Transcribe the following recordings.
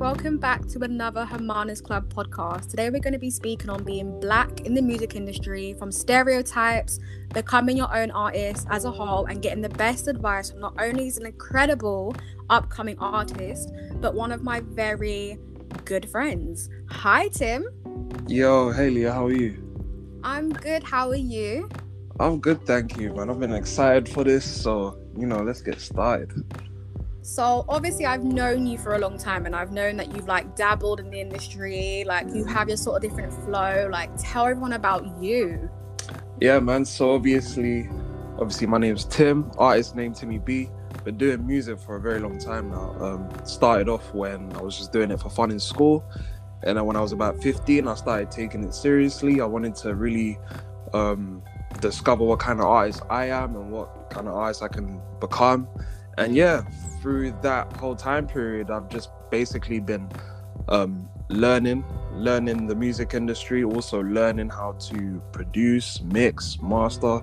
welcome back to another Hermanas Club podcast. Today we're going to be speaking on being black in the music industry, from stereotypes, becoming your own artist as a whole, and getting the best advice from not only as an incredible upcoming artist, but one of my very good friends. Hi, Tim. Yo, Haley, how are you? I'm good. How are you? I'm good, thank you, man. I've been excited for this, so you know, let's get started. So obviously I've known you for a long time and I've known that you've like dabbled in the industry, like you have your sort of different flow. Like tell everyone about you. Yeah, man. So obviously obviously my name's Tim, artist name Timmy B. Been doing music for a very long time now. Um, started off when I was just doing it for fun in school. And then when I was about 15, I started taking it seriously. I wanted to really um, discover what kind of artist I am and what kind of artist I can become. And yeah, through that whole time period, I've just basically been um, learning, learning the music industry, also learning how to produce, mix, master,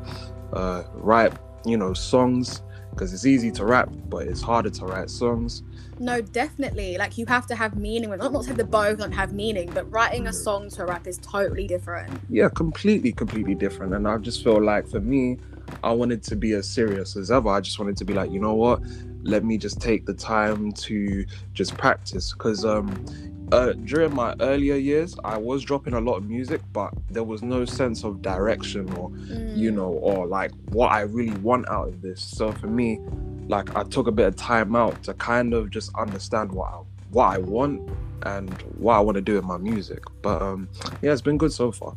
uh, write, you know, songs. Because it's easy to rap, but it's harder to write songs. No, definitely. Like you have to have meaning. Not not say the both don't have meaning, but writing a song to a rap is totally different. Yeah, completely, completely different. And I just feel like for me, I wanted to be as serious as ever. I just wanted to be like, you know what? Let me just take the time to just practice. Because um, uh, during my earlier years, I was dropping a lot of music, but there was no sense of direction or, mm. you know, or like what I really want out of this. So for me, like I took a bit of time out to kind of just understand what I, what I want and what I want to do with my music. But um, yeah, it's been good so far.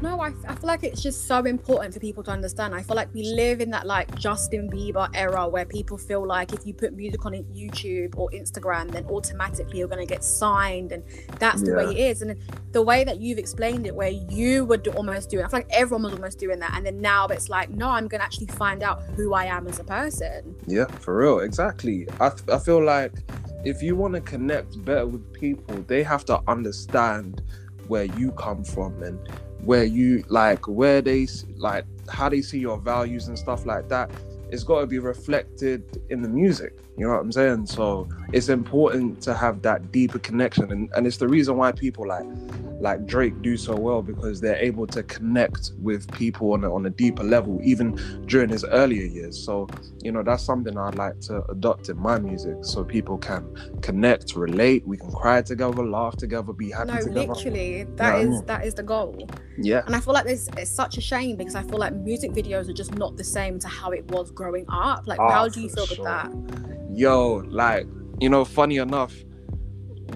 No, I, I feel like it's just so important for people to understand. I feel like we live in that like Justin Bieber era where people feel like if you put music on YouTube or Instagram, then automatically you're going to get signed, and that's the yeah. way it is. And the way that you've explained it, where you would almost do it, I feel like everyone was almost doing that, and then now it's like, no, I'm going to actually find out who I am as a person. Yeah, for real, exactly. I I feel like if you want to connect better with people, they have to understand where you come from and where you like where they like how they see your values and stuff like that it's got to be reflected in the music you know what i'm saying? So it's important to have that deeper connection and, and it's the reason why people like like drake do so well because they're able to connect with people on a, on a deeper level even during his earlier years so you know that's something i'd like to adopt in my music so people can connect relate we can cry together laugh together be happy together. no together. literally that is that is the goal yeah and i feel like this it's such a shame because i feel like music videos are just not the same to how it was growing up like oh, how do you feel sure. with that yo like you know funny enough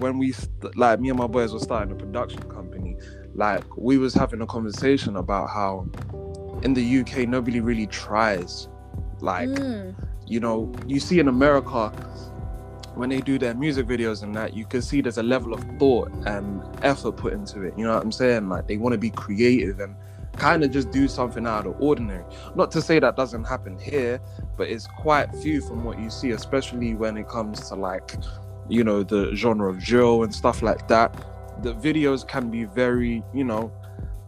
when we like me and my boys were starting a production company like we was having a conversation about how in the uk nobody really tries like mm. you know you see in america when they do their music videos and that you can see there's a level of thought and effort put into it you know what i'm saying like they want to be creative and kind of just do something out of the ordinary. Not to say that doesn't happen here, but it's quite few from what you see, especially when it comes to like, you know, the genre of drill and stuff like that. The videos can be very, you know,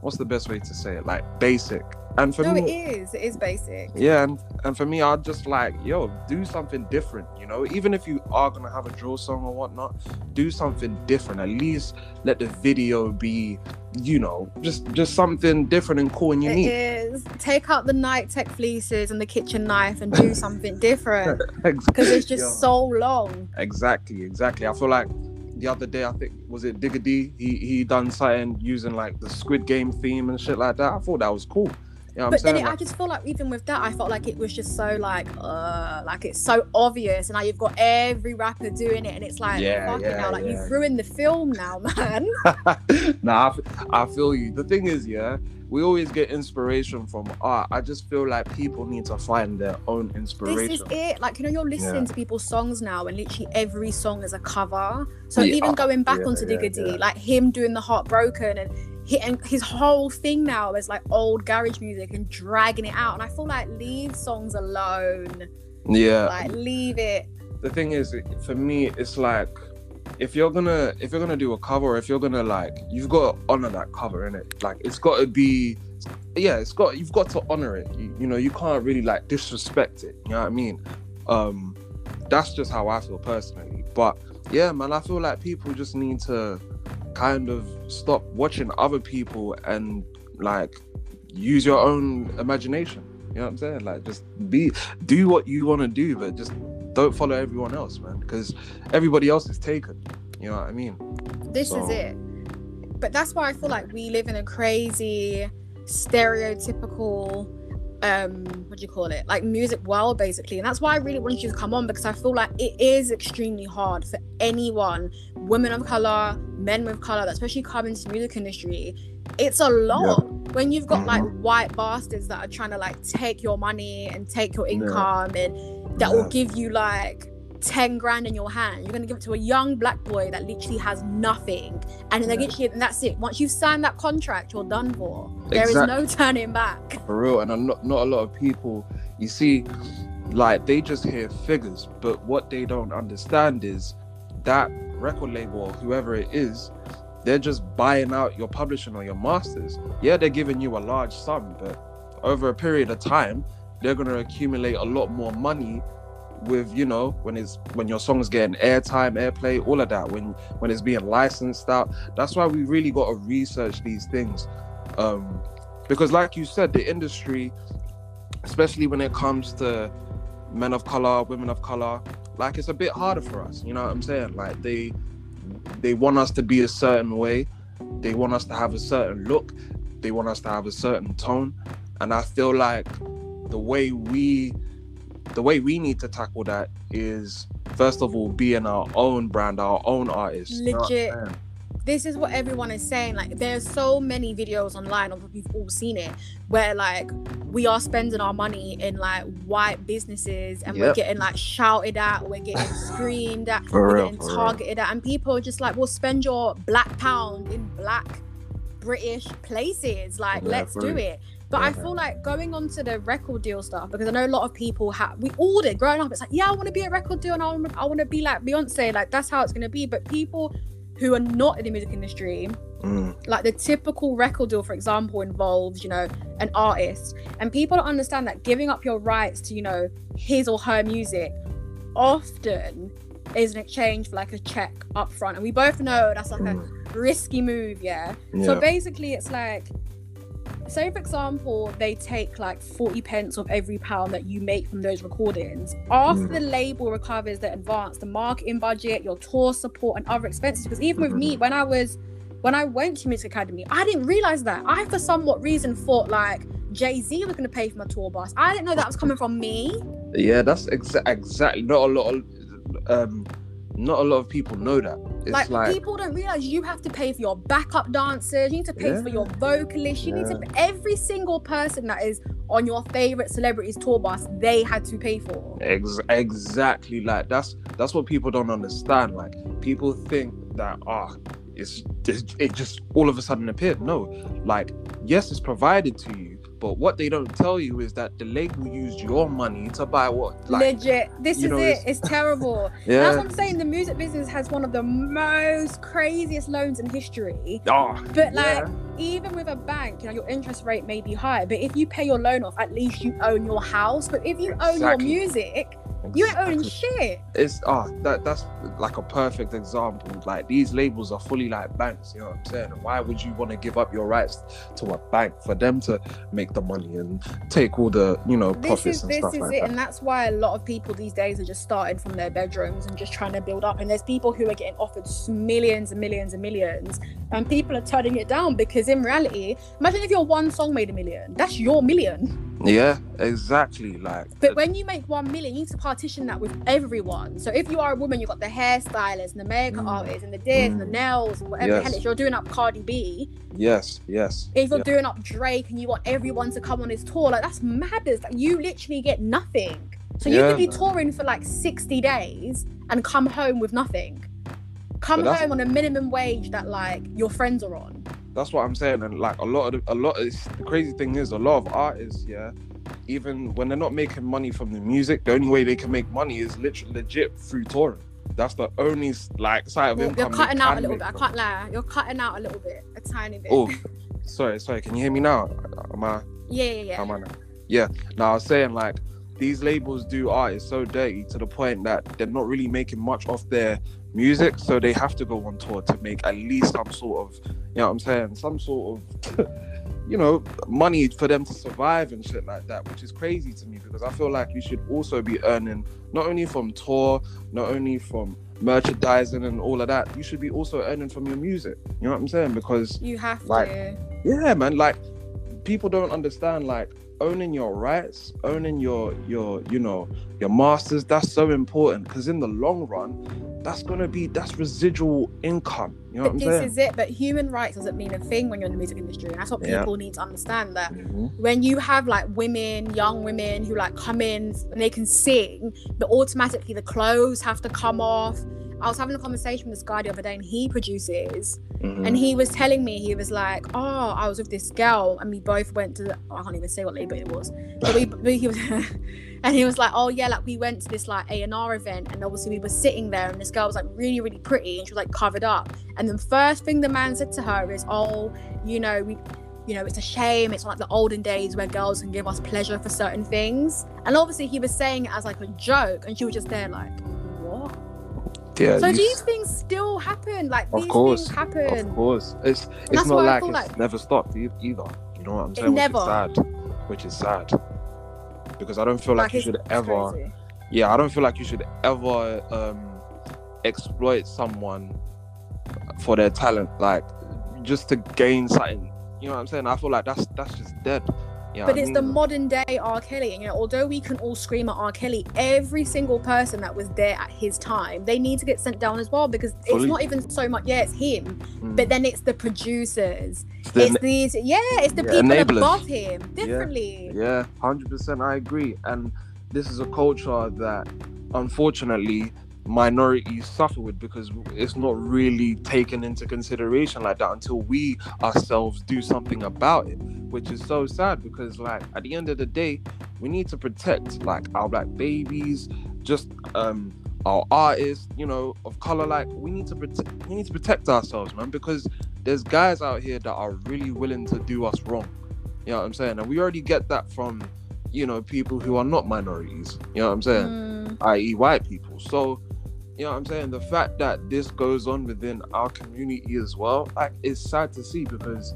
what's the best way to say it? Like basic and for no, me, it is. It is basic. Yeah, and, and for me, I'd just like, yo, do something different. You know, even if you are gonna have a drill song or whatnot, do something different. At least let the video be, you know, just just something different and cool and unique. It is. Take out the Nike Tech fleeces and the kitchen knife and do something different because it's just yo. so long. Exactly, exactly. I feel like the other day, I think was it Digga D. He he done something using like the Squid Game theme and shit like that. I thought that was cool. You know but then it, I just feel like even with that, I felt like it was just so like, uh, like it's so obvious, and now you've got every rapper doing it, and it's like, yeah, fucking yeah, hell, like yeah. you've ruined the film now, man. nah, I, I feel you. The thing is, yeah, we always get inspiration from art. I just feel like people need to find their own inspiration. This is it. Like, you know, you're listening yeah. to people's songs now, and literally every song is a cover. So yeah. even going back yeah, onto Digga D, like him doing the Heartbroken and he, and his whole thing now is like old garage music and dragging it out. And I feel like leave songs alone. Yeah. Like leave it. The thing is, for me, it's like if you're gonna if you're gonna do a cover, if you're gonna like, you've got to honor that cover in it. Like it's got to be, yeah, it's got you've got to honor it. You, you know, you can't really like disrespect it. You know what I mean? Um, that's just how I feel personally. But yeah, man, I feel like people just need to kind of stop watching other people and like use your own imagination. You know what I'm saying? Like just be do what you want to do, but just don't follow everyone else, man, because everybody else is taken. You know what I mean? This so. is it. But that's why I feel like we live in a crazy stereotypical um what do you call it like music world basically and that's why i really wanted you to come on because i feel like it is extremely hard for anyone women of color men with color especially come into the music industry it's a lot yeah. when you've got like mm-hmm. white bastards that are trying to like take your money and take your income yeah. and that yeah. will give you like 10 grand in your hand you're going to give it to a young black boy that literally has nothing. And then they get you and that's it. Once you've signed that contract you're done for. There exactly. is no turning back. for real and not, not a lot of people you see like they just hear figures but what they don't understand is that record label or whoever it is they're just buying out your publishing or your masters. Yeah they're giving you a large sum but over a period of time they're going to accumulate a lot more money with you know when it's when your song's getting airtime airplay all of that when when it's being licensed out. That's why we really got to research these things um because like you said the industry especially when it comes to men of color women of color like it's a bit harder for us you know what i'm saying? Like they they want us to be a certain way. They want us to have a certain look. They want us to have a certain tone. And i feel like the way we the way we need to tackle that is first of all being our own brand, our own artist. Legit. this is what everyone is saying. Like, there's so many videos online, of we've all seen it, where like we are spending our money in like white businesses and yep. we're getting like shouted at, we're getting screamed at, for we're real, getting targeted real. at, and people are just like, "Well, spend your black pound in black British places. Like, yeah, let's do it." But I feel like going on to the record deal stuff because I know a lot of people have we all did growing up. It's like, yeah, I want to be a record deal and I want, I want to be like Beyonce. Like that's how it's gonna be. But people who are not in the music industry, mm. like the typical record deal, for example, involves you know an artist, and people don't understand that giving up your rights to you know his or her music often is an exchange for like a check up front, and we both know that's like mm. a risky move. Yeah? yeah. So basically, it's like say for example they take like 40 pence of every pound that you make from those recordings after mm. the label recovers the advance the marketing budget your tour support and other expenses because even with me mm-hmm. when i was when i went to music academy i didn't realize that i for somewhat reason thought like jay-z was going to pay for my tour bus i didn't know that was coming from me yeah that's exa- exactly not a lot of um not a lot of people know that. It's like, like, people don't realize you have to pay for your backup dancers, you need to pay yeah. for your vocalist, you yeah. need to every single person that is on your favorite celebrities tour bus, they had to pay for. Ex- exactly like that's that's what people don't understand. Like people think that ah oh, it's, it's it just all of a sudden appeared. No, like yes, it's provided to you but what they don't tell you is that the label used your money to buy what? Like, Legit. This is know, it. It's, it's terrible. yeah. That's what I'm saying. The music business has one of the most craziest loans in history. Oh, but like, yeah. Even with a bank, you know, your interest rate may be high, but if you pay your loan off, at least you own your house. But if you exactly. own your music, you ain't owning shit. It's oh that that's like a perfect example. Like these labels are fully like banks, you know what I'm saying? And why would you want to give up your rights to a bank for them to make the money and take all the, you know, profits this is, and this stuff is like it. that? And that's why a lot of people these days are just starting from their bedrooms and just trying to build up. And there's people who are getting offered millions and millions and millions, and people are turning it down because in reality, imagine if your one song made a million. That's your million. Yeah, exactly. Like, but when you make one million, you need to partition that with everyone. So if you are a woman, you've got the hairstylist and the makeup mm. artist and the this mm. and the mm. nails, whatever yes. the hell is. You're doing up Cardi B. Yes, yes. If you're doing up Drake and you want everyone to come on his tour, like that's madness. Like you literally get nothing. So you yeah, could be man. touring for like 60 days and come home with nothing. Come home on a minimum wage that like your friends are on. That's what I'm saying, and like a lot of the, a lot. Of, the crazy thing is, a lot of artists, yeah, even when they're not making money from the music, the only way they can make money is literally legit through touring. That's the only like side of well, income. You're cutting out a little bit. I can't lie. You're cutting out a little bit, a tiny bit. Oh, sorry, sorry. Can you hear me now? Am I? Yeah, yeah, yeah. Am I now? Yeah. Now I was saying like these labels do artists so dirty to the point that they're not really making much off their music, so they have to go on tour to make at least some sort of, you know what I'm saying, some sort of, you know, money for them to survive and shit like that, which is crazy to me because I feel like you should also be earning not only from tour, not only from merchandising and all of that, you should be also earning from your music. You know what I'm saying? Because You have Like, to. yeah, man, like people don't understand like owning your rights, owning your your you know your masters. That's so important because in the long run, that's gonna be that's residual income. You know what But I'm this saying? is it. But human rights doesn't mean a thing when you're in the music industry. And that's what Yeah. people need to understand that Mhm. when you have like women, young women who like come in and they can sing, but automatically the clothes have to come off. I was having a conversation with this guy the other day and he produces Mhm. and he was telling me he was like, Oh, I was with this girl and we both went to the, I can't even say what label it was. But we, we he was and he was like, Oh yeah, like we went to this like A and R event and obviously we were sitting there and this girl was like really, really pretty and she was like covered up. And the first thing the man said to her is, Oh, you know, we you know, it's a shame. It's like the olden days where girls can give us pleasure for certain things. And obviously, he was saying it as like a joke, and she was just there like? Yeah, so these things still happen. Like Of these course, things happen. Of course, it's it's not like it's like- never stopped either. You know what I'm It saying? never. Which is sad. Which is sad. Because I don't feel like, you should ever. crazy. Yeah, I don't feel like you should ever um exploit someone for their talent, like just to gain something. You know what I'm saying? I feel like that's that's just dead. Yeah, But it's the modern day R. Kelly. And, you know, although we can all scream at R. Kelly, every single person that was there at his time, they need to get sent down as well because it's not even so much. Yeah, it's him, mm. but then it's the producers. then it's these. Yeah, it's the Yeah, people enablers. above him differently. Yeah, hundred percent. I agree. And this is a culture that, unfortunately, minorities suffer with because it's not really taken into consideration like that until we ourselves do something about it, which is so sad. Because, like, at the end of the day, we need to protect like our black babies, just um our artists, you know, of color. Like, we need to protect. We need to protect ourselves, man, because there's guys out here that are really willing to do us wrong. You know what I'm saying? And we already get that from, you know, people who are not minorities. You know what I'm saying? Mm. I.e., white people. So, you know what I'm saying? The fact that this goes on within our community as well, like, it's sad to see because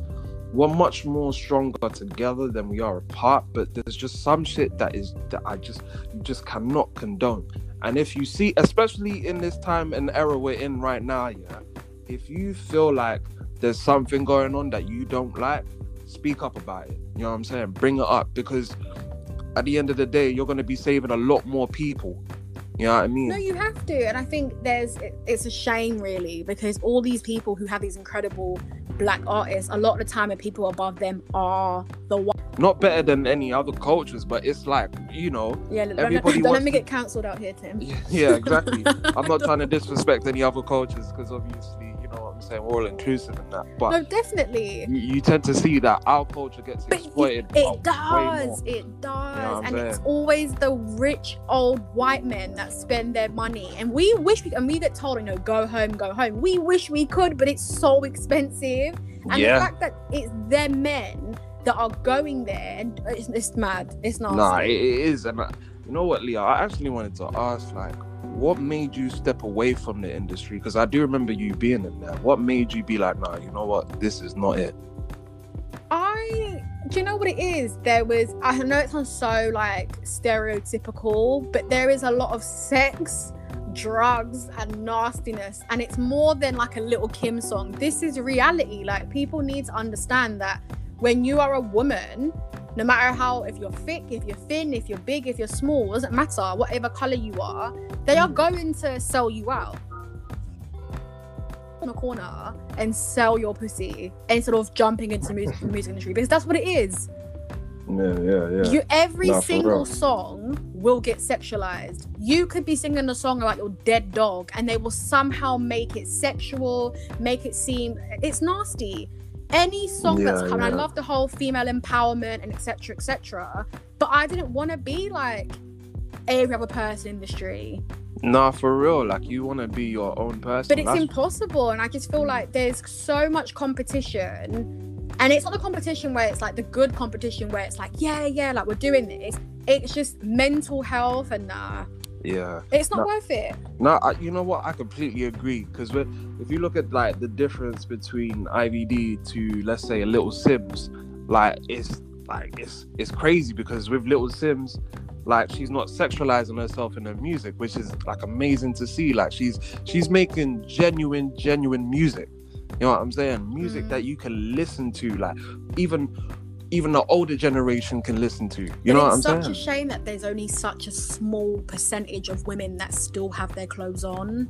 we're much more stronger together than we are apart. But there's just some shit that is that I just you just cannot condone. And if you see, especially in this time and era we're in right now, yeah, if you feel like there's something going on that you don't like, speak up about it. You know what I'm saying? Bring it up because at the end of the day, you're gonna be saving a lot more people. You know what I mean? No, you have to, and I think there's it's a shame really because all these people who have these incredible black artists, a lot of the time, the people above them are the one. Not better than any other cultures, but it's like you know, Yeah, don't, don't let me get cancelled out here, Tim. yeah, yeah, exactly. I'm not trying to disrespect any other cultures because obviously, you know what I'm saying, we're all inclusive in that. But No, definitely. you, you tend to see that our culture gets But exploited. it way does, it does, and it's always the rich old white men that spend their money. And we wish we and we get told, you know, go home, go home. We wish we could, but it's so expensive. And the fact that it's their men that are going there, and it's, it's mad. It's not. Nah, it, it is, and I, you know what, Leah? I actually wanted to ask, like, what made you step away from the industry? Because I do remember you being in there. What made you be like, nah, you know what, this is not it? I do you know what it is? There was I know it sounds so like stereotypical, but there is a lot of sex, drugs, and nastiness, and it's more than like a Lil' Kim song. This is reality. Like people need to understand that when you are a woman, no matter how if you're thick, if you're thin, if you're big, if you're small, doesn't matter, whatever color you are, they are going to sell you out on a corner and sell your pussy instead of jumping into the music, the music industry because that's what it is. Yeah, yeah, yeah. You every Nah, single song will get sexualized. You could be singing a song about your dead dog and they will somehow make it sexual, make it seem it's nasty. Any song that's Yeah, coming, I love the whole female empowerment and etc. etc. But I didn't want to be like every other person in the street. Nah, for real. Like, you want to be your own person. but it's That's- impossible and i just feel like there's so much competition and it's not the competition where it's like the good competition where it's like yeah yeah like we're doing this it's just mental health and nah. Yeah. It's not No. worth it. No, I, you know what? I completely agree. Because if you look at like the difference between IVD to let's say a Little Simz, like it's like it's it's crazy because with Little Simz, like she's not sexualizing herself in her music, which is like amazing to see. Like she's she's making genuine, genuine music. You know what I'm saying? Music Mm. that you can listen to, like even even the older generation can listen to. You But know what I'm saying? it's such a shame that there's only such a small percentage of women that still have their clothes on.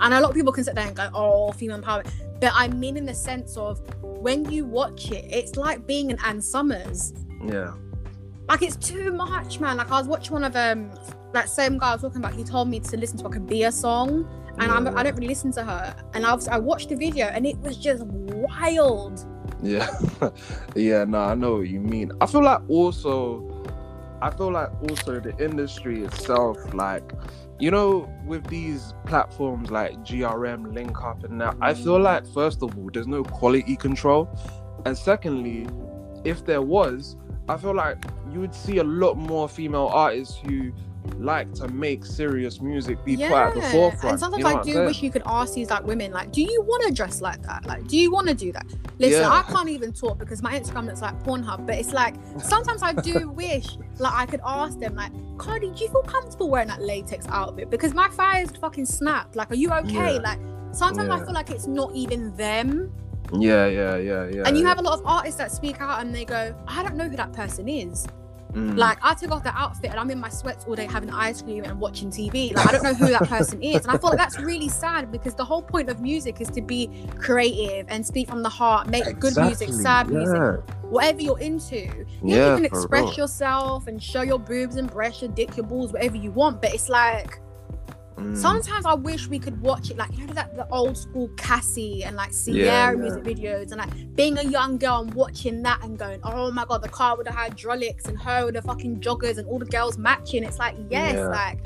And a lot of people can sit there and go, oh, female empowerment. But I mean, in the sense of when you watch it, it's like being an Ann Summers. yeah. Like it's too much, man. Like I was watching one of um that same guy I was talking about. He told me to listen to like a Bia song, and I'm, I don't really listen to her. And I was I watched the video, and it was just wild. Yeah, yeah, no, I know what you mean. I feel like also, I feel like also the industry itself, like, you know, with these platforms like GRM, Link Up, and that, I feel like first of all, there's no quality control, and secondly, if there was, I feel like you would see a lot more female artists who like to make serious music be put at the forefront. And sometimes you know I do saying? wish you could ask these like women, like, do you want to dress like that? Like, do you want to do that? Listen, Yeah. I can't even talk because my Instagram looks like Pornhub, but it's like sometimes I do wish like I could ask them, like, Cardi, do you feel comfortable wearing that latex outfit? Because my thighs fucking snapped. Like, are you okay? Yeah. Like, sometimes I feel like it's not even them. Yeah, yeah, yeah, yeah. and you yeah. have a lot of artists that speak out and they go, I don't know who that person is. Mm. Like I took off the outfit and I'm in my sweats all day having ice cream and watching TV. Like I don't know who that person is. And I feel like that's really sad because the whole point of music is to be creative and speak from the heart, make good music, Exactly, sad music, whatever you're into. Yeah, Yeah, you can express real. yourself and show your boobs and breasts, your dick, your balls, whatever you want. But it's like Mm. sometimes I wish we could watch it like you know that the old school Cassie and like Ciara Yeah, yeah. music videos and like being a young girl and watching that and going, oh my god, the car with the hydraulics and her with the fucking joggers and all the girls matching. It's like yes, Yeah. like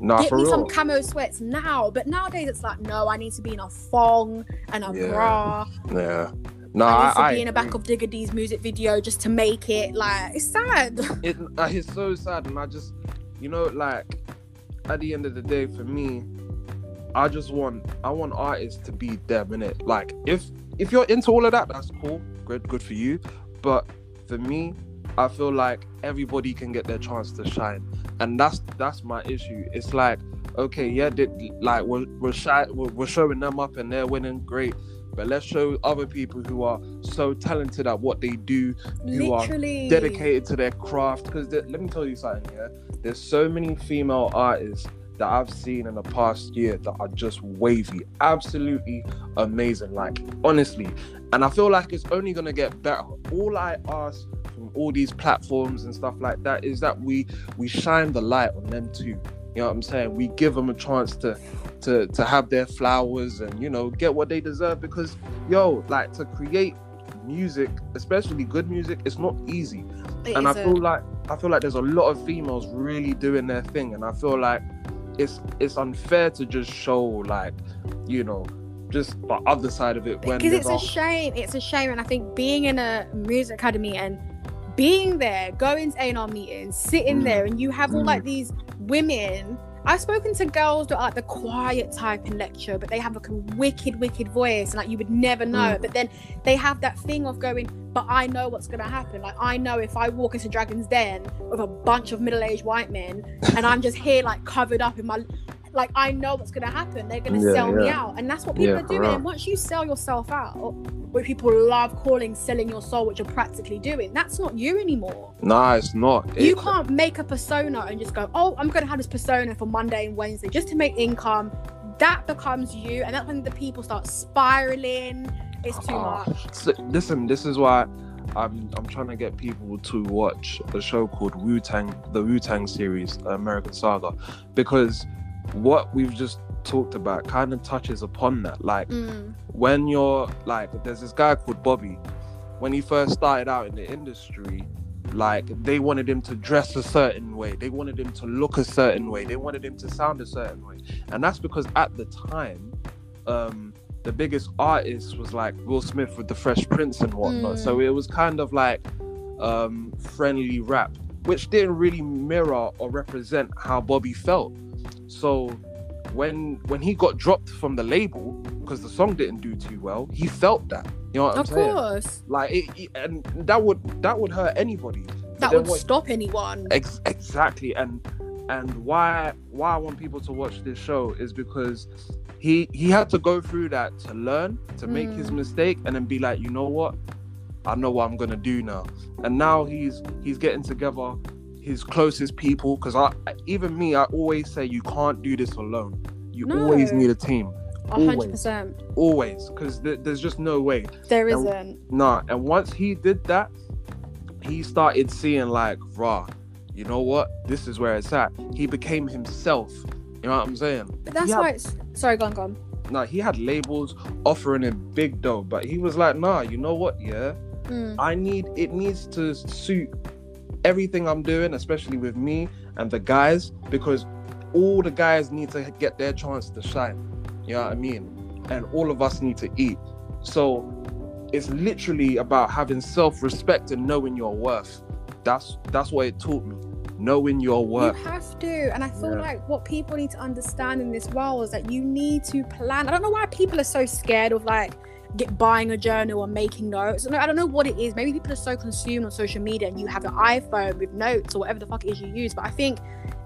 Nah, get me real. some camo sweats now. But nowadays it's like no, I need to be in a thong and a bra. Yeah. No, I I, need to I be in the back of Digga D's music video just to make it. Like it's sad. it, it's so sad, and I just, you know, like at the end of the day, for me, I just want, I want artists to be them in it. Like, if if you're into all of that, that's cool, good, good for you. But for me, I feel like everybody can get their chance to shine, and that's that's my issue. It's like, okay, yeah, they, like we're we're, shy, we're we're showing them up and they're winning, great. But let's show other people who are so talented at what they do, who are dedicated to their craft because let me tell you something yeah there's so many female artists that i've seen in the past year that are just wavy absolutely amazing like honestly. And i feel like it's only going to get better. All i ask from all these platforms and stuff like that is that we we shine the light on them too. You know what i'm saying? We give them a chance to to to have their flowers and you know get what they deserve because yo like to create music especially good music it's not easy. It and I isn't. feel like I feel like there's a lot of females really doing their thing, and I feel like it's it's unfair to just show like you know just the other side of it when because it's a shame it's a shame and i think being in a music academy and being there going to A&R meetings sitting Mm. there and you have all Mm. like these women I've spoken to girls that are like the quiet type in lecture, but they have like a wicked, wicked voice, and like you would never know. Mm. But then they have that thing of going, but I know what's gonna happen. Like I know if I walk into Dragon's Den with a bunch of middle-aged white men, and I'm just here like covered up in my, like I know what's gonna happen. They're gonna Yeah, sell me out, and that's what people Yeah, are doing. And once you sell yourself out, what people love calling selling your soul, which you're practically doing, that's not you anymore nah it's not you can't make a persona and just go, oh, I'm going to have this persona for Monday and Wednesday just to make income. That becomes you, and that's when the people start spiraling. It's too Ah. much. So, listen, this is why I'm I'm trying to get people to watch a show called Wu Tang, the Wu Tang series, American Saga, because what we've just talked about kind of touches upon that. Like Mm. when you're like, there's this guy called Bobby. When he first started out in the industry, like they wanted him to dress a certain way, they wanted him to look a certain way, they wanted him to sound a certain way, and that's because at the time, um, the biggest artist was like Will Smith with the Fresh Prince and whatnot. Mm. So it was kind of like um, friendly rap. which didn't really mirror or represent how Bobby felt. So when when he got dropped from the label because the song didn't do too well, he felt that. You know what of I'm saying? Of course. Like it, it- and that would that would hurt anybody. That would what- stop anyone. Ex- exactly, and and why why I want people to watch this show is because he he had to go through that to learn to make his Mm. mistake and then be like, you know what, I know what I'm gonna do now. And now he's he's getting together his closest people because I even me I always say you can't do this alone. You always need a team, hundred percent. always, because th- there's just no way. There And- isn't. Nah, and once he did that, he started seeing like, rah, you know what? This is where it's at. He became himself. You know what I'm saying? But that's Yeah. why it's sorry, gone, gone. go. Nah, he had labels offering him big dough, but he was like, nah, you know what? Yeah, Mm. I need it needs to suit everything I'm doing, especially with me and the guys, because all the guys need to get their chance to shine. You know what I mean? And all of us need to eat. So it's literally about having self-respect and knowing your worth. That's that's what it taught me. Knowing your worth. You have to, and I feel Yeah. like what people need to understand in this world is that you need to plan. I don't know why people are so scared of like get buying a journal or making notes. No, I don't know what it is. Maybe people are so consumed on social media, and you have an iPhone with notes or whatever the fuck it is you use. But I think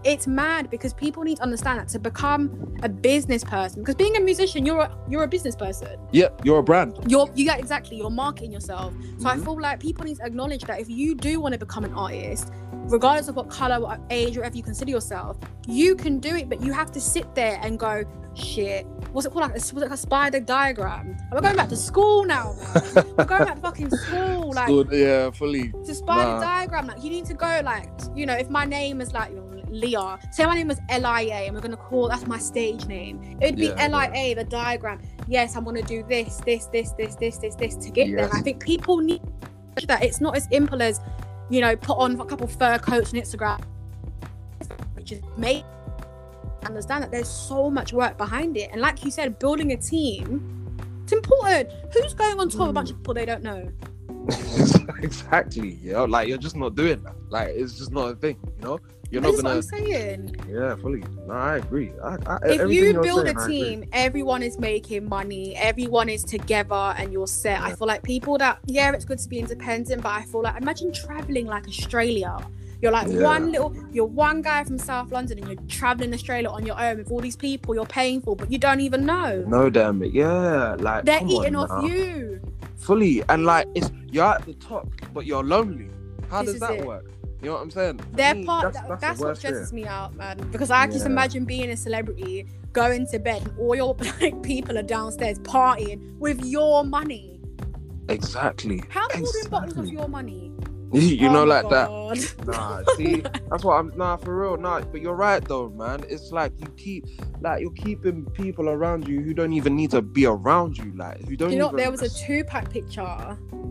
it's mad because people need to understand that to become a business person, because being a musician, you're a, you're a business person. Yeah, you're a brand. You're you got exactly you're marketing yourself. So I Mhm. feel like people need to acknowledge that if you do want to become an artist, regardless of what color, what age, or whatever you consider yourself, you can do it. But you have to sit there and go, shit. What's it called? Like, was it a spider diagram? We're going back to school now. Man. We're going back to fucking school. Like Stood- yeah, fully. it's a spider Nah. diagram. Like you need to go like you know if my name is like Leah, say my name was L I A, and we're gonna call that's my stage name. It'd be Yeah, L I A, the diagram. Yes, I'm gonna do this, this, this, this, this, this, this to get there. And I think people need that. It's not as simple as you know put on a couple fur coats on Instagram, which is make understand that there's so much work behind it. And like you said, building a team. It's important. Who's going on tour with a bunch of people they don't know? exactly. Yeah, like you're just not doing that. Like it's just not a thing. You know, you're not not is what I'm saying. Yeah, fully. No, I agree. I, I, if you build saying, a team, everyone is making money, everyone is together, and you're set. I feel like people that, yeah, it's good to be independent, but I feel like imagine traveling like Australia. You're like Yeah. one little, you're one guy from South London, and you're traveling Australia on your own with all these people you're paying for, but you don't even know. No, damn it. Yeah, like They're eating off now. you. fully, and like it's you're at the top, but you're lonely. How This does that it. work? You know what I'm saying? They're me, part. That's, that's, that's, what stresses me out, man. Because I just imagine being a celebrity, going to bed, and all your like people are downstairs partying with your money. Exactly. How are you doing bottles of your money? you Oh know, my like that. Nah, see, that's what I'm. Nah, for real, nah. But you're right though, man. It's like you keep, like you're keeping people around you who don't even need to be around you, like who don't. you know, even there was a Tupac picture.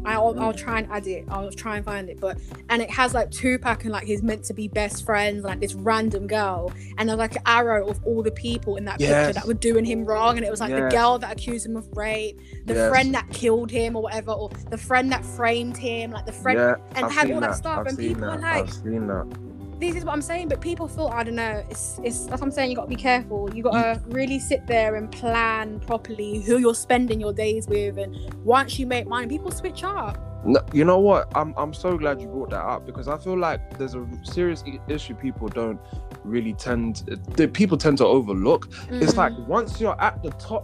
I'll, I'll mm. try and add it. I'll try and find it. But and it has like Tupac and like his meant to be best friends, like this random girl, and there's like an arrow of all the people in that Yes. picture that were doing him wrong, and it was like the girl that accused him of rape, the Yes. friend that killed him or whatever, or the friend that framed him, like the friend. yeah, and I've had all that stuff, I've and people that. are like- that. This is what I'm saying, but people feel I don't know. It's it's that's what I'm saying. You got to be careful. You got to really sit there and plan properly who you're spending your days with, and once you make money, people switch up. No, you know what? I'm I'm so glad you brought that up because I feel like there's a serious issue people don't really tend that people tend to overlook. It's Mm. like once you're at the top,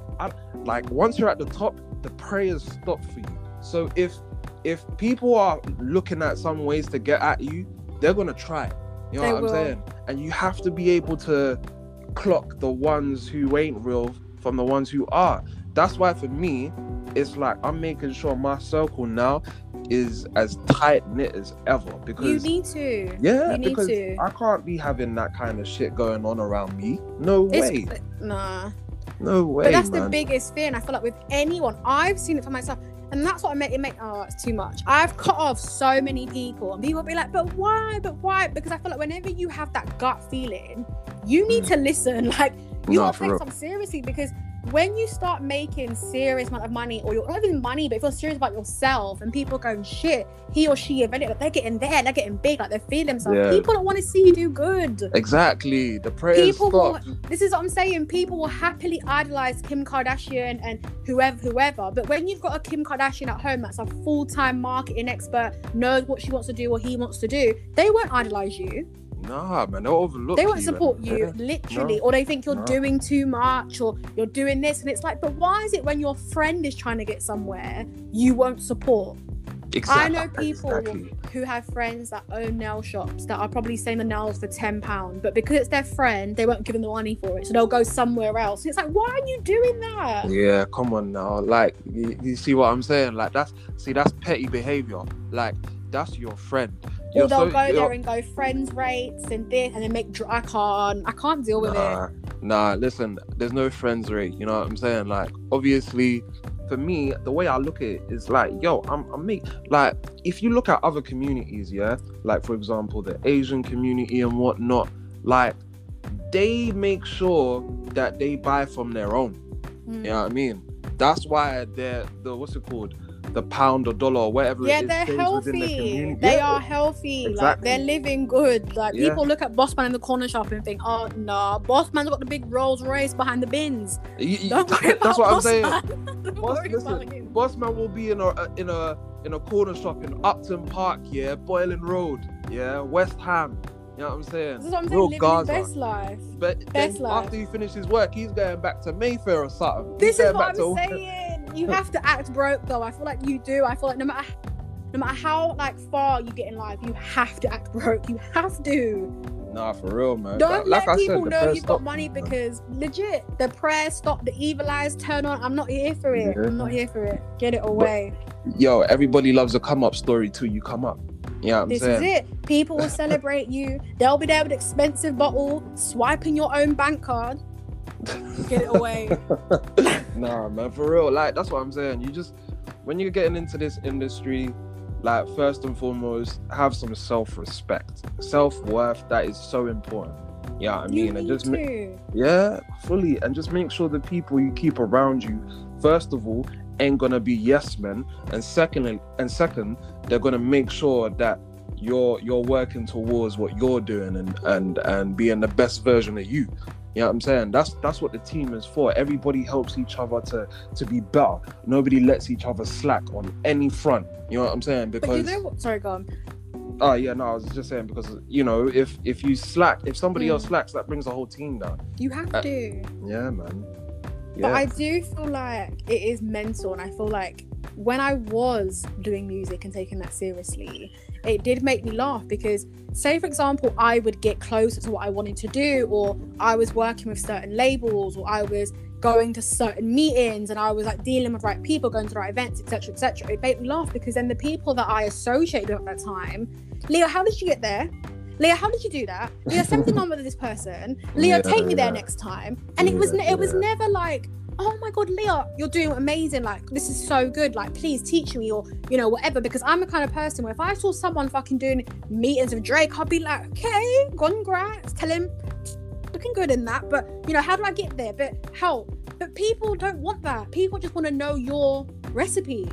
like once you're at the top, the prayers stop for you. So if if people are looking at some ways to get at you, they're gonna try. You know They what. I'm saying? And you have to be able to clock the ones who ain't real from the ones who are. That's why for me, it's like I'm making sure my circle now is as tight knit as ever because you need to. yeah, you need because to. I can't be having that kind of shit going on around me. No way. It's, nah. No way. But that's man. the biggest fear, and I feel like with anyone, I've seen it for myself, and that's what I make it make. Oh, it's too much. I've cut off so many people, and people will be like, "But why? But why?" Because I feel like whenever you have that gut feeling, you need Mm. to listen. Like you Nah, gotta take something seriously because when you start making serious amount of money, or you're not even money, but if you're serious about yourself, and people going "Shit, he or she like, they're getting there, they're getting big, like they're feeling themselves." Yeah. People don't want to see you do good. Exactly. The prayers People will, this is what I'm saying. People will happily idolize Kim Kardashian and whoever, whoever. But when you've got a Kim Kardashian at home that's a full-time marketing expert, knows what she wants to do or he wants to do, they won't idolize you. Nah, man, they'll overlook. they won't you, support man. you, Yeah. literally, No. or they think you're No. doing too much or you're doing this. And it's like, but why is it when your friend is trying to get somewhere, you won't support? I know people Exactly. who have friends that own nail shops that are probably selling the nails for ten pounds, but because it's their friend, they won't give them the money for it, so they'll go somewhere else. And it's like, why are you doing that? Yeah, come on now. Like, you, you see what I'm saying? Like, that's see, that's petty behavior. Like, that's your friend. Or You're they'll so- go you're- there and go friends rates and this, and then make. Dr- I can't. I can't deal with it. Nah, nah, listen, there's no friends rate. You know what I'm saying? Like, obviously, for me, the way I look at it is like, yo, I'm, I'm me. Like, if you look at other communities, yeah, like for example, the Asian community and whatnot, like, they make sure that they buy from their own. Mm. You know what I mean? That's why they're the what's it called? The pound or dollar or whatever. Yeah, it is they're healthy. They Yeah. are healthy. Like Exactly. they're living good. Like Yeah. people look at Bossman in the corner shop and think, oh no, Bossman's got the big Rolls Royce behind the bins. You- you- Don't worry about that's what I'm saying. Bossman. Boss, listen. Bossman will be in a in a in a corner shop in Upton Park, yeah, Boleyn Road, yeah, West Ham. You know what I'm saying? This is what I'm saying. Real Living Gaza. best life. But best life. after he finishes work, he's going back to Mayfair or something. This He's is what I'm to- saying. You have to act broke though. I feel like you do. I feel like no matter no matter how like far you get in life, you have to act broke. You have to. Nah, for real, man. Don't like let people said, know you've got money man. because legit, the prayers stop, the evil eyes turn on. I'm not here for it. Yeah. I'm not here for it. Get it away. Yo, everybody loves a come up story till you come up. You know this saying? is it. People will celebrate you. They'll be there with expensive bottle, swiping your own bank card. Get it away. nah, man, for real. Like that's what I'm saying. You just when you're getting into this industry, like first and foremost, have some self-respect, self-worth. That is so important. Yeah, I you mean, and just ma- yeah, fully, and just make sure the people you keep around you, first of all, ain't gonna be yes men, and secondly, and second, they're gonna make sure that you're you're working towards what you're doing and and and being the best version of you. You know what I'm saying? That's that's what the team is for. Everybody helps each other to to be better. Nobody lets each other slack on any front. You know what I'm saying? But you Because know? Sorry, go on. oh yeah, no, I was just saying because you know if if you slack, if somebody Mm. else slacks, that brings the whole team down. You have Uh, to. Yeah, man. But I do feel like it is mental, and I feel like when I was doing music and taking that seriously, it did make me laugh because, say, for example, I would get closer to what I wanted to do, or I was working with certain labels, or I was going to certain meetings and I was like dealing with right people, going to the right events, etc., etc. It made me laugh because then the people that I associated with at that time, Leo, how did you get there? Leo, how did you do that? Leo, send the number to this person. Leo, Yeah, take me there next time. And it was it was never like, oh my god, Leo, you're doing amazing. Like this is so good. Like please teach me or you know whatever. Because I'm the kind of person where if I saw someone fucking doing meetings with Drake, I'd be like, okay, congrats. Tell him looking good in that. But you know, how do I get there? But help. But people don't want that. People just want to know your recipe.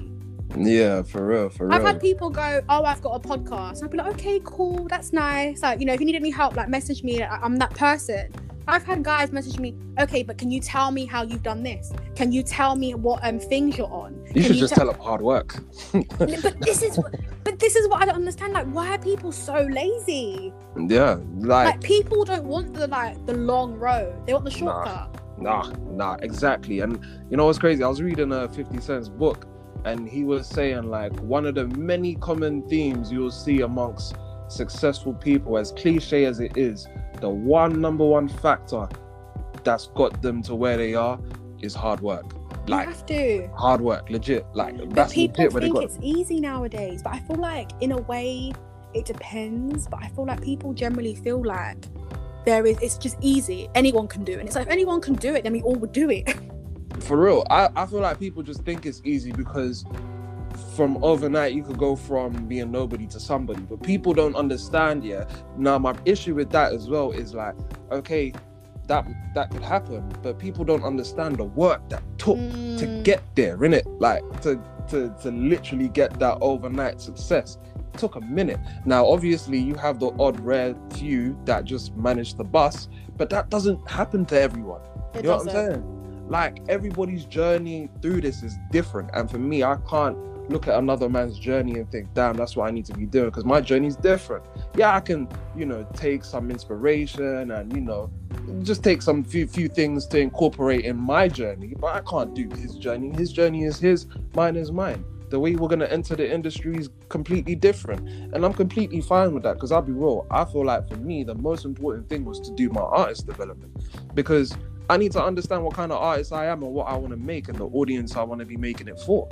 Yeah, for real, for real. I've had people go, "Oh, I've got a podcast." I'd be like, "Okay, cool, that's nice." Like, you know, if you need any help, like, message me. I'm that person. I've had guys message me, "Okay, but can you tell me how you've done this? Can you tell me what um things you're on?" you Can should just tell- them hard work. but this is, what- but this is what I don't understand. Like, why are people so lazy? yeah, like, Like, people don't want the like the long road. They want the shortcut. nah, nah, exactly. And you know what's crazy? I was reading a 50 Cent's book, and he was saying like one of the many common themes you'll see amongst successful people, as cliche as it is, the one number one factor that's got them to where they are is hard work. Like You have to. hard work, legit. Like But that's people legit think got. it's easy nowadays. But I feel like, in a way, it depends. But I feel like people generally feel like there is. It's just easy. Anyone can do it. And it's like if anyone can do it, then we all would do it. for real I, I feel like people just think it's easy because from overnight you could go from being nobody to somebody but people don't understand yeah now my issue with that as well is like okay that that could happen, but people don't understand the work that took to Mm. get there, innit? Like to to to literally get that overnight success. took a minute. Now, obviously, you have the odd rare few that just manage the bus, but that doesn't happen to everyone. It you know what I'm saying? Like everybody's journey through this is different, and for me, I can't look at another man's journey and think, "Damn, that's what I need to be doing," because my journey's different. Yeah, I can, you know, take some inspiration and you know, just take some few few things to incorporate in my journey, but I can't do his journey. His journey is his, mine is mine. The way we're gonna enter the industry is completely different, and I'm completely fine with that. Because I'll be real, I feel like for me, the most important thing was to do my artist development, because I need to understand what kind of artist I am and what I want to make and the audience I want to be making it for.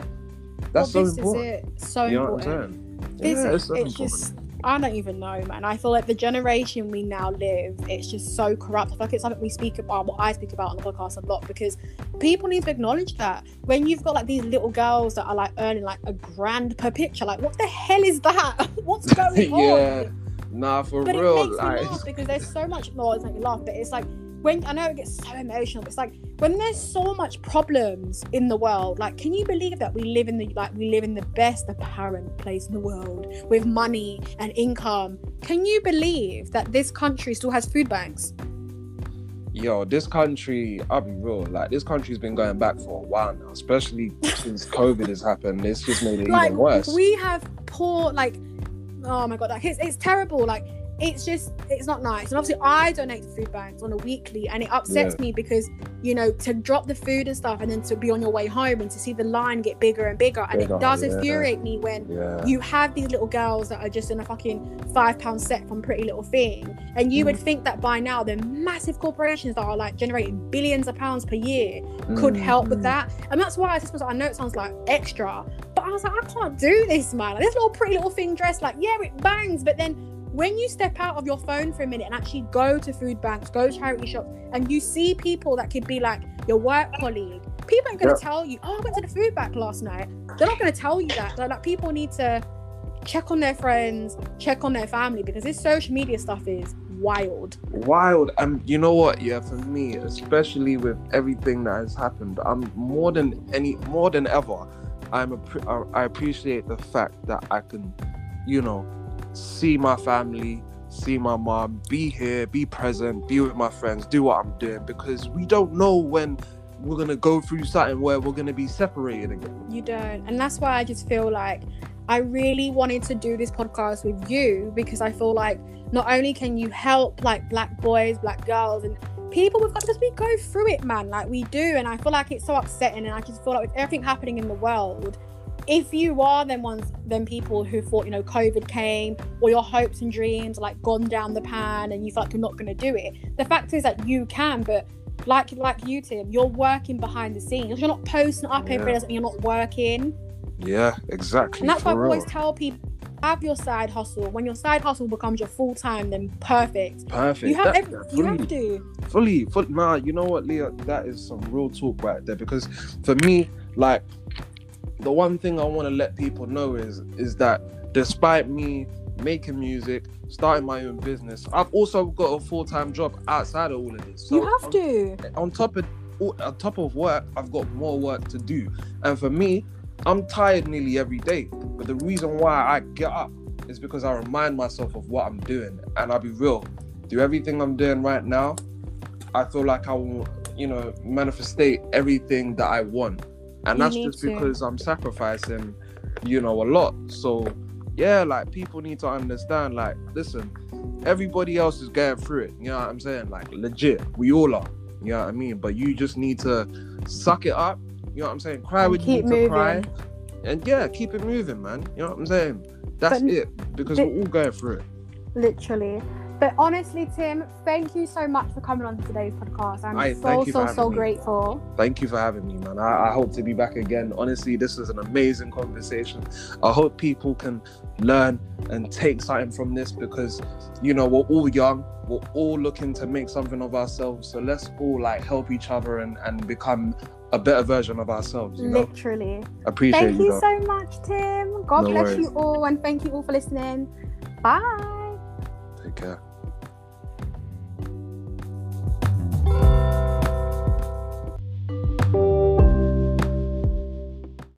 That's well, so this important. is it. So You know what important. I'm saying? This yeah, is, it's so it's important. just I don't even know, man. I feel like the generation we now live, it's just so corrupt. I feel like it's something we speak about, what I speak about on the podcast a lot, because people need to acknowledge that when you've got like these little girls that are like earning like a grand per picture, like what the hell is that? What's going on? yeah, nah, for But real. it makes like, me laugh because there's so much. No, it's not you laugh, but it's like when I know it gets so emotional. But it's like when there's so much problems in the world. Like, can you believe that we live in the like we live in the best apparent place in the world with money and income? Can you believe that this country still has food banks? yo, this country, I'll be real, like this country's been going back for a while now, especially since COVID has happened. It's just made it like even worse. we have poor like oh my god like it's, it's terrible like it's just it's not nice and obviously i donate to food banks on a weekly and it upsets Yeah. me because you know to drop the food and stuff and then to be on your way home and to see the line get bigger and bigger and Bigger, it does yeah. infuriate me when yeah. you have these little girls that are just in a fucking five pound set from pretty little thing and you would Mm. think that by now the massive corporations that are like generating billions of pounds per year could Mm. help with that. And that's why I was I know it sounds like extra, but I was like, I can't do this, man. Like, this little pretty little thing dressed like, yeah, it bangs. But then when you step out of your phone for a minute and actually go to food banks, go to charity shops, and you see people that could be like your work colleague, people aren't gonna Yeah. tell you, Oh, I went to the food bank last night. They're not gonna tell you that. They're like people need to check on their friends, check on their family because this social media stuff is wild. wild and you know what yeah for me especially with everything that has happened i'm more than any more than ever i'm a i appreciate the fact that i can you know see my family see my mom be here be present be with my friends do what i'm doing because we don't know when we're gonna go through something where we're gonna be separated again You don't. And that's why I just feel like I really wanted to do this podcast with you because I feel like not only can you help like black boys, black girls, and people we've got because we go through it, man, like we do. And I feel like it's so upsetting. And I just feel like with everything happening in the world, if you are then ones, then people who thought, you know, COVID came or your hopes and dreams like gone down the pan and you feel like you're not going to do it, the fact is that you can, but like like you, Tim, you're working behind the scenes. You're not posting up every Yeah. day doesn't mean you're not working. yeah exactly And that's why I always tell people have your side hustle. When your side hustle becomes your full time, then perfect. perfect You have That- every, that you have to. fully, full, nah, you know what, Leah? That is some real talk right there. Because for me, like, the one thing I want to let people know is is that despite me making music, starting my own business, I've also got a full time job outside of all of this. So you have on- to. on top of on top of work, I've got more work to do. And for me, I'm tired nearly every day. But the reason why I get up is because I remind myself of what I'm doing. And I'll be real, do everything I'm doing right now, I feel like I will, you know, manifestate everything that I want. And You that's just to. because I'm sacrificing, you know, a lot. So yeah, like people need to understand, like, listen, everybody else is going through it. You know what I'm saying? Like legit, we all are. You know what I mean? But you just need to suck it up. You know what I'm saying? Cry And when you need to cry. And yeah, keep it moving, man. You know what I'm saying? That's But- it. Because but- we're all going through it. Literally. But honestly, Tim, thank you so much for coming on today's podcast. I'm so thank so so me. grateful. Thank you for having me, man. I, I hope to be back again. Honestly, this was an amazing conversation. I hope people can learn and take something from this because, you know, we're all young. We're all looking to make something of ourselves. So let's all like help each other and, and become a better version of ourselves. You know, Literally. appreciate Thank you. you so much, Tim. God No bless worries. you all and thank you all for listening. Bye. Take care. Bye.